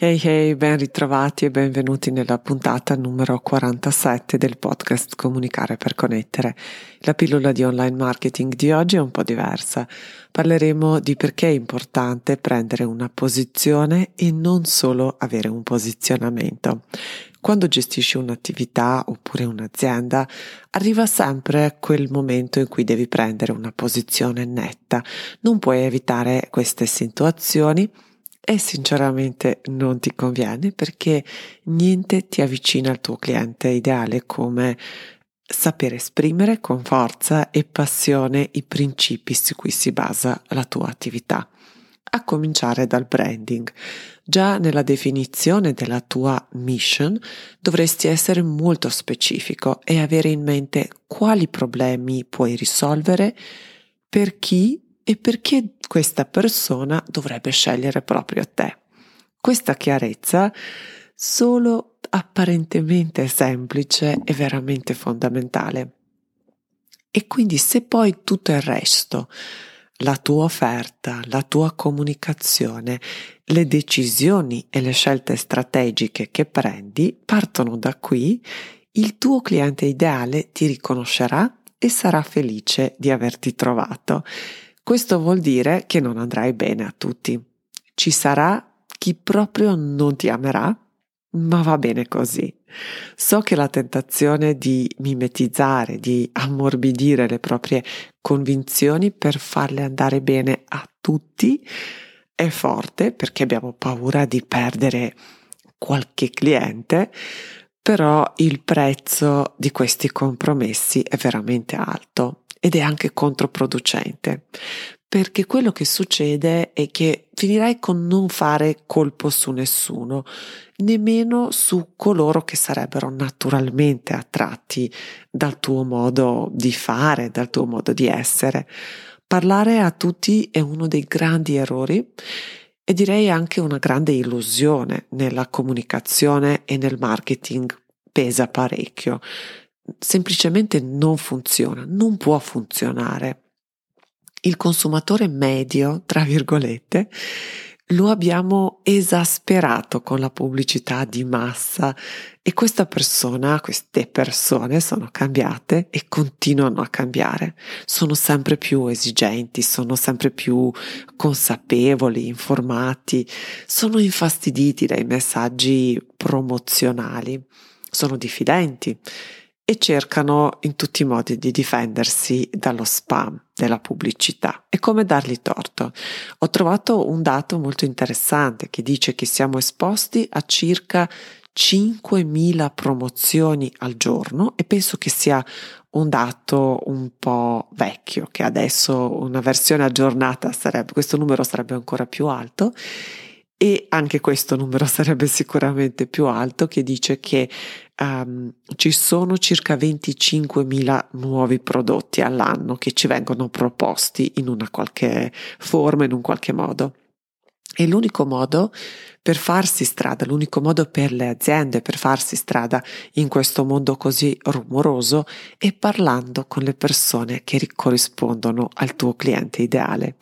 Hey hey, ben ritrovati e benvenuti nella puntata numero 47 del podcast Comunicare per connettere. La pillola di online marketing di oggi è un po' diversa. Parleremo di perché è importante prendere una posizione e non solo avere un posizionamento. Quando gestisci un'attività oppure un'azienda, arriva sempre quel momento in cui devi prendere una posizione netta. Non puoi evitare queste situazioni e sinceramente non ti conviene perché niente ti avvicina al tuo cliente ideale come sapere esprimere con forza e passione i principi su cui si basa la tua attività. A cominciare dal branding. Già nella definizione della tua mission dovresti essere molto specifico e avere in mente quali problemi puoi risolvere, per chi e perché questa persona dovrebbe scegliere proprio te. Questa chiarezza, solo apparentemente semplice, è veramente fondamentale. E quindi se poi tutto il resto, la tua offerta, la tua comunicazione, le decisioni e le scelte strategiche che prendi partono da qui, il tuo cliente ideale ti riconoscerà e sarà felice di averti trovato questo vuol dire che non andrai bene a tutti. Ci sarà chi proprio non ti amerà, ma va bene così. So che la tentazione di mimetizzare, di ammorbidire le proprie convinzioni per farle andare bene a tutti è forte perché abbiamo paura di perdere qualche cliente, però il prezzo di questi compromessi è veramente alto ed è anche controproducente perché quello che succede è che finirai con non fare colpo su nessuno, nemmeno su coloro che sarebbero naturalmente attratti dal tuo modo di fare, dal tuo modo di essere. Parlare a tutti è uno dei grandi errori e direi anche una grande illusione nella comunicazione e nel marketing pesa parecchio semplicemente non funziona, non può funzionare. Il consumatore medio, tra virgolette, lo abbiamo esasperato con la pubblicità di massa e questa persona, queste persone sono cambiate e continuano a cambiare. Sono sempre più esigenti, sono sempre più consapevoli, informati, sono infastiditi dai messaggi promozionali, sono diffidenti e cercano in tutti i modi di difendersi dallo spam della pubblicità. E come dargli torto? Ho trovato un dato molto interessante che dice che siamo esposti a circa 5.000 promozioni al giorno e penso che sia un dato un po' vecchio, che adesso una versione aggiornata sarebbe, questo numero sarebbe ancora più alto e anche questo numero sarebbe sicuramente più alto che dice che um, ci sono circa 25.000 nuovi prodotti all'anno che ci vengono proposti in una qualche forma, in un qualche modo. E l'unico modo per farsi strada, l'unico modo per le aziende per farsi strada in questo mondo così rumoroso è parlando con le persone che corrispondono al tuo cliente ideale.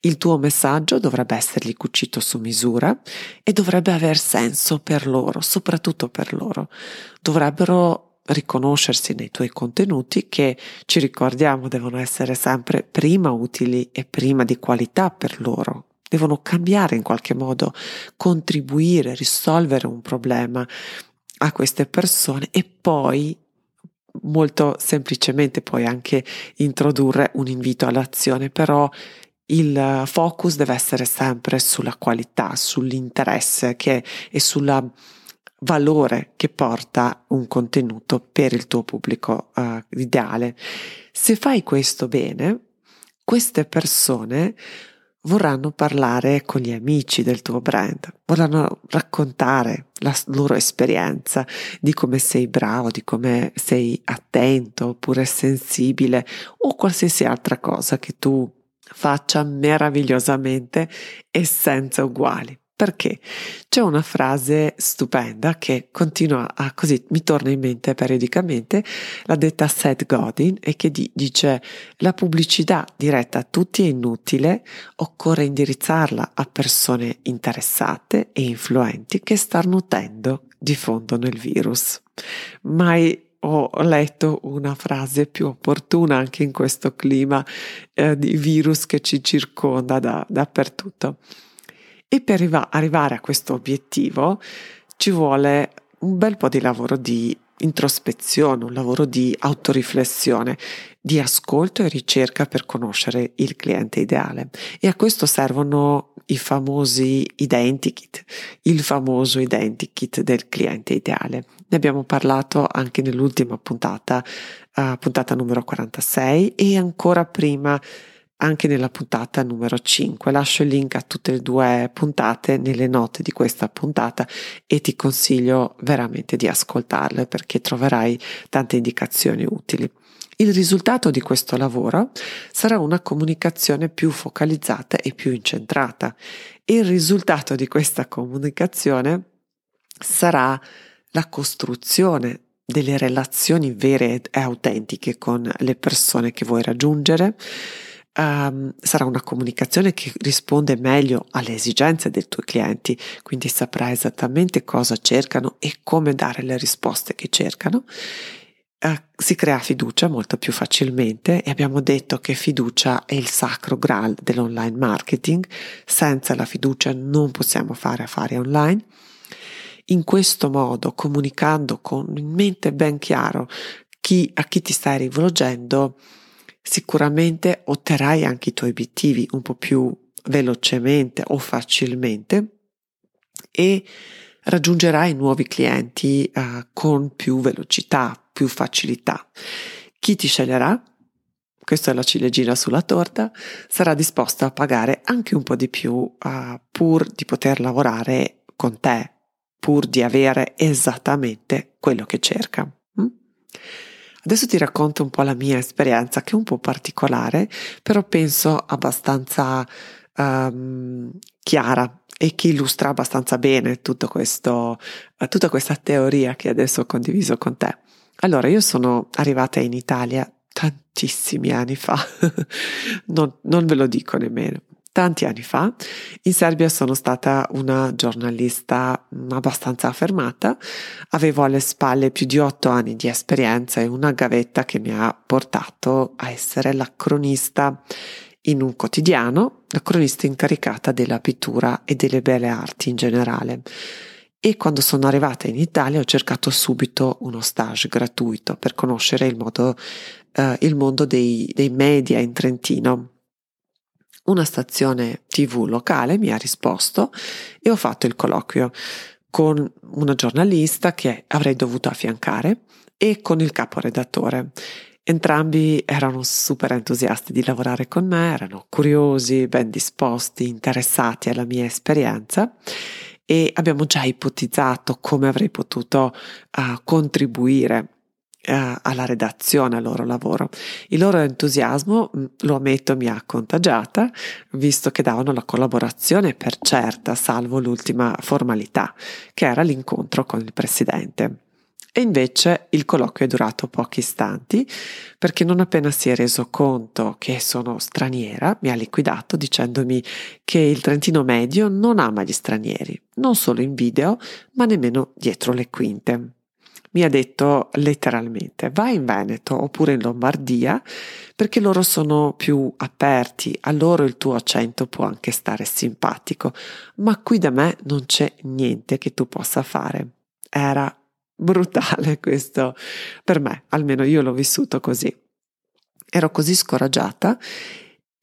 Il tuo messaggio dovrebbe essergli cucito su misura e dovrebbe aver senso per loro, soprattutto per loro. Dovrebbero riconoscersi nei tuoi contenuti che ci ricordiamo devono essere sempre prima utili e prima di qualità per loro, devono cambiare in qualche modo, contribuire, risolvere un problema a queste persone e poi molto semplicemente puoi anche introdurre un invito all'azione, però il focus deve essere sempre sulla qualità, sull'interesse che, e sul valore che porta un contenuto per il tuo pubblico uh, ideale. Se fai questo bene, queste persone vorranno parlare con gli amici del tuo brand, vorranno raccontare la loro esperienza di come sei bravo, di come sei attento oppure sensibile o qualsiasi altra cosa che tu faccia meravigliosamente e senza uguali. Perché c'è una frase stupenda che continua a così mi torna in mente periodicamente, l'ha detta Seth Godin e che di, dice la pubblicità diretta a tutti è inutile, occorre indirizzarla a persone interessate e influenti che starnutendo diffondono il virus. Mai ho letto una frase più opportuna anche in questo clima eh, di virus che ci circonda da, dappertutto. E per arrivare a questo obiettivo ci vuole un bel po' di lavoro di introspezione, un lavoro di autoriflessione, di ascolto e ricerca per conoscere il cliente ideale. E a questo servono i famosi identikit, il famoso identikit del cliente ideale. Ne abbiamo parlato anche nell'ultima puntata, uh, puntata numero 46 e ancora prima anche nella puntata numero 5. Lascio il link a tutte e due puntate nelle note di questa puntata e ti consiglio veramente di ascoltarle perché troverai tante indicazioni utili. Il risultato di questo lavoro sarà una comunicazione più focalizzata e più incentrata. Il risultato di questa comunicazione sarà la costruzione delle relazioni vere e autentiche con le persone che vuoi raggiungere, um, sarà una comunicazione che risponde meglio alle esigenze dei tuoi clienti, quindi saprai esattamente cosa cercano e come dare le risposte che cercano. Uh, si crea fiducia molto più facilmente e abbiamo detto che fiducia è il sacro graal dell'online marketing. Senza la fiducia non possiamo fare affari online. In questo modo, comunicando con in mente ben chiaro chi, a chi ti stai rivolgendo, sicuramente otterrai anche i tuoi obiettivi un po' più velocemente o facilmente e raggiungerai nuovi clienti uh, con più velocità, più facilità. Chi ti sceglierà? Questa è la ciliegina sulla torta, sarà disposto a pagare anche un po' di più uh, pur di poter lavorare con te, pur di avere esattamente quello che cerca. Mm? Adesso ti racconto un po' la mia esperienza, che è un po' particolare, però penso abbastanza um, chiara e che illustra abbastanza bene questo, tutta questa teoria che adesso ho condiviso con te. Allora, io sono arrivata in Italia tantissimi anni fa, non, non ve lo dico nemmeno tanti anni fa. In Serbia sono stata una giornalista mm, abbastanza affermata, avevo alle spalle più di otto anni di esperienza e una gavetta che mi ha portato a essere la cronista in un quotidiano, la cronista incaricata della pittura e delle belle arti in generale. E quando sono arrivata in Italia ho cercato subito uno stage gratuito per conoscere il, modo, eh, il mondo dei, dei media in Trentino una stazione tv locale mi ha risposto e ho fatto il colloquio con una giornalista che avrei dovuto affiancare e con il caporedattore. Entrambi erano super entusiasti di lavorare con me, erano curiosi, ben disposti, interessati alla mia esperienza e abbiamo già ipotizzato come avrei potuto uh, contribuire alla redazione, al loro lavoro. Il loro entusiasmo, mm, lo ammetto, mi ha contagiata, visto che davano la collaborazione per certa, salvo l'ultima formalità, che era l'incontro con il presidente. E invece il colloquio è durato pochi istanti perché non appena si è reso conto che sono straniera mi ha liquidato dicendomi che il Trentino medio non ama gli stranieri, non solo in video ma nemmeno dietro le quinte mi ha detto letteralmente vai in Veneto oppure in Lombardia perché loro sono più aperti, a loro il tuo accento può anche stare simpatico, ma qui da me non c'è niente che tu possa fare. Era brutale questo per me, almeno io l'ho vissuto così. Ero così scoraggiata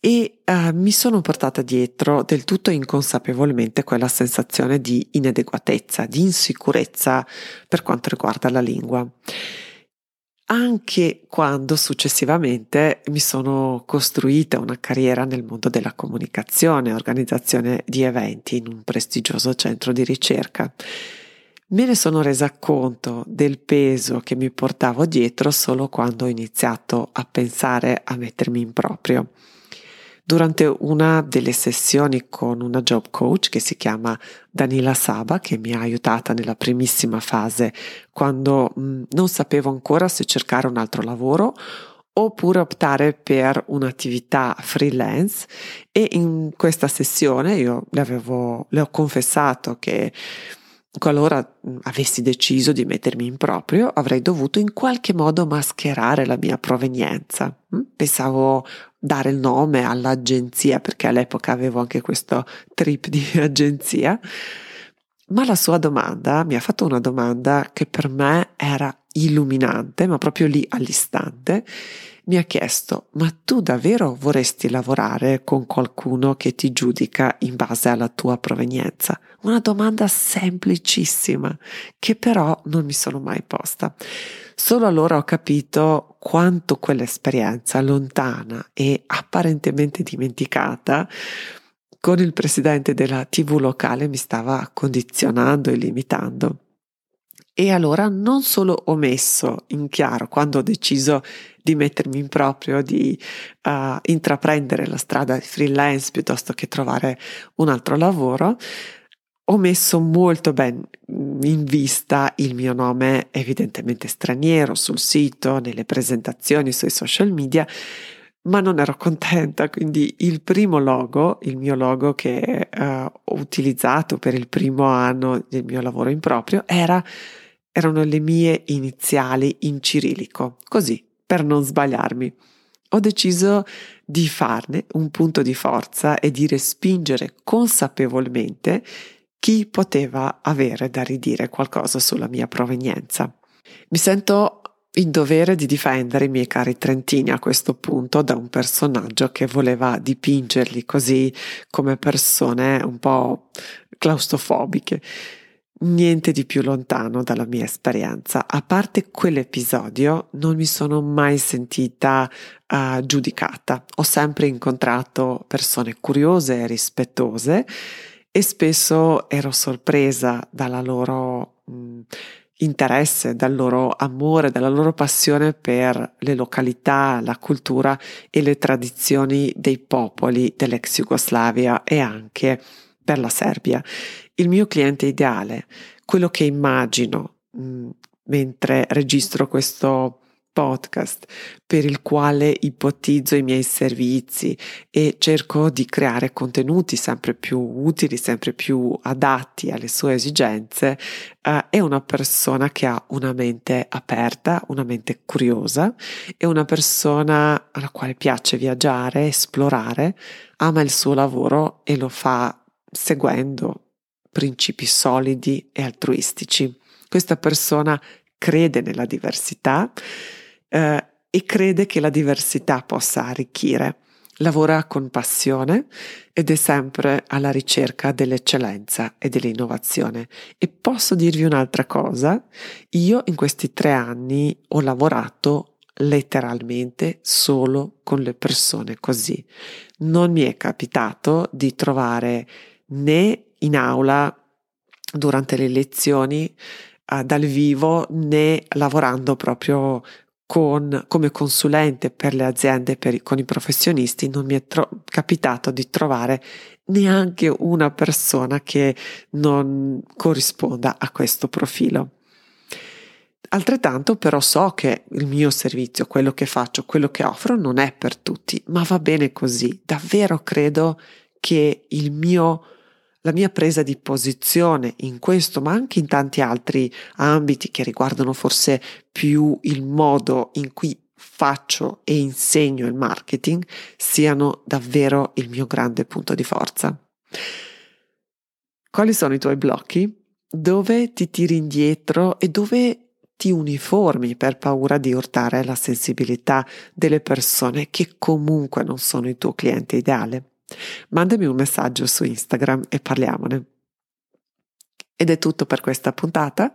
e uh, mi sono portata dietro del tutto inconsapevolmente quella sensazione di inadeguatezza, di insicurezza per quanto riguarda la lingua. anche quando successivamente mi sono costruita una carriera nel mondo della comunicazione, organizzazione di eventi in un prestigioso centro di ricerca. Me ne sono resa conto del peso che mi portavo dietro solo quando ho iniziato a pensare a mettermi in proprio. Durante una delle sessioni con una job coach che si chiama Danila Saba, che mi ha aiutata nella primissima fase, quando mh, non sapevo ancora se cercare un altro lavoro oppure optare per un'attività freelance. E in questa sessione io le, avevo, le ho confessato che qualora avessi deciso di mettermi in proprio, avrei dovuto in qualche modo mascherare la mia provenienza. Pensavo dare il nome all'agenzia, perché all'epoca avevo anche questo trip di agenzia. Ma la sua domanda mi ha fatto una domanda che per me era illuminante, ma proprio lì all'istante, mi ha chiesto, ma tu davvero vorresti lavorare con qualcuno che ti giudica in base alla tua provenienza? Una domanda semplicissima che però non mi sono mai posta. Solo allora ho capito quanto quell'esperienza lontana e apparentemente dimenticata con il presidente della TV locale mi stava condizionando e limitando. E allora non solo ho messo in chiaro quando ho deciso di mettermi in proprio, di uh, intraprendere la strada freelance piuttosto che trovare un altro lavoro, ho messo molto ben in vista il mio nome evidentemente straniero sul sito, nelle presentazioni sui social media, ma non ero contenta, quindi il primo logo, il mio logo che uh, ho utilizzato per il primo anno del mio lavoro in proprio, era, erano le mie iniziali in cirillico, così per non sbagliarmi. Ho deciso di farne un punto di forza e di respingere consapevolmente chi poteva avere da ridire qualcosa sulla mia provenienza. Mi sento in dovere di difendere i miei cari trentini a questo punto da un personaggio che voleva dipingerli così come persone un po' claustrofobiche niente di più lontano dalla mia esperienza. A parte quell'episodio, non mi sono mai sentita uh, giudicata. Ho sempre incontrato persone curiose e rispettose e spesso ero sorpresa dalla loro mh, interesse, dal loro amore, dalla loro passione per le località, la cultura e le tradizioni dei popoli dell'ex Jugoslavia e anche per la Serbia il mio cliente ideale, quello che immagino mm, mentre registro questo podcast per il quale ipotizzo i miei servizi e cerco di creare contenuti sempre più utili, sempre più adatti alle sue esigenze, uh, è una persona che ha una mente aperta, una mente curiosa, è una persona alla quale piace viaggiare, esplorare, ama il suo lavoro e lo fa seguendo principi solidi e altruistici. Questa persona crede nella diversità eh, e crede che la diversità possa arricchire. Lavora con passione ed è sempre alla ricerca dell'eccellenza e dell'innovazione. E posso dirvi un'altra cosa, io in questi tre anni ho lavorato letteralmente solo con le persone così. Non mi è capitato di trovare né in aula durante le lezioni uh, dal vivo né lavorando proprio con, come consulente per le aziende, per, con i professionisti, non mi è tro- capitato di trovare neanche una persona che non corrisponda a questo profilo. Altrettanto però so che il mio servizio, quello che faccio, quello che offro non è per tutti, ma va bene così. Davvero credo che il mio la mia presa di posizione in questo, ma anche in tanti altri ambiti che riguardano forse più il modo in cui faccio e insegno il marketing, siano davvero il mio grande punto di forza. Quali sono i tuoi blocchi? Dove ti tiri indietro e dove ti uniformi per paura di urtare la sensibilità delle persone che comunque non sono il tuo cliente ideale? Mandami un messaggio su Instagram e parliamone. Ed è tutto per questa puntata.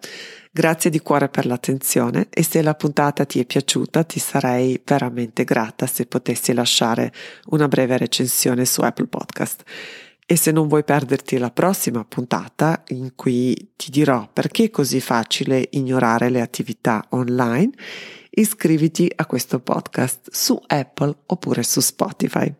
Grazie di cuore per l'attenzione e se la puntata ti è piaciuta ti sarei veramente grata se potessi lasciare una breve recensione su Apple Podcast. E se non vuoi perderti la prossima puntata in cui ti dirò perché è così facile ignorare le attività online, iscriviti a questo podcast su Apple oppure su Spotify.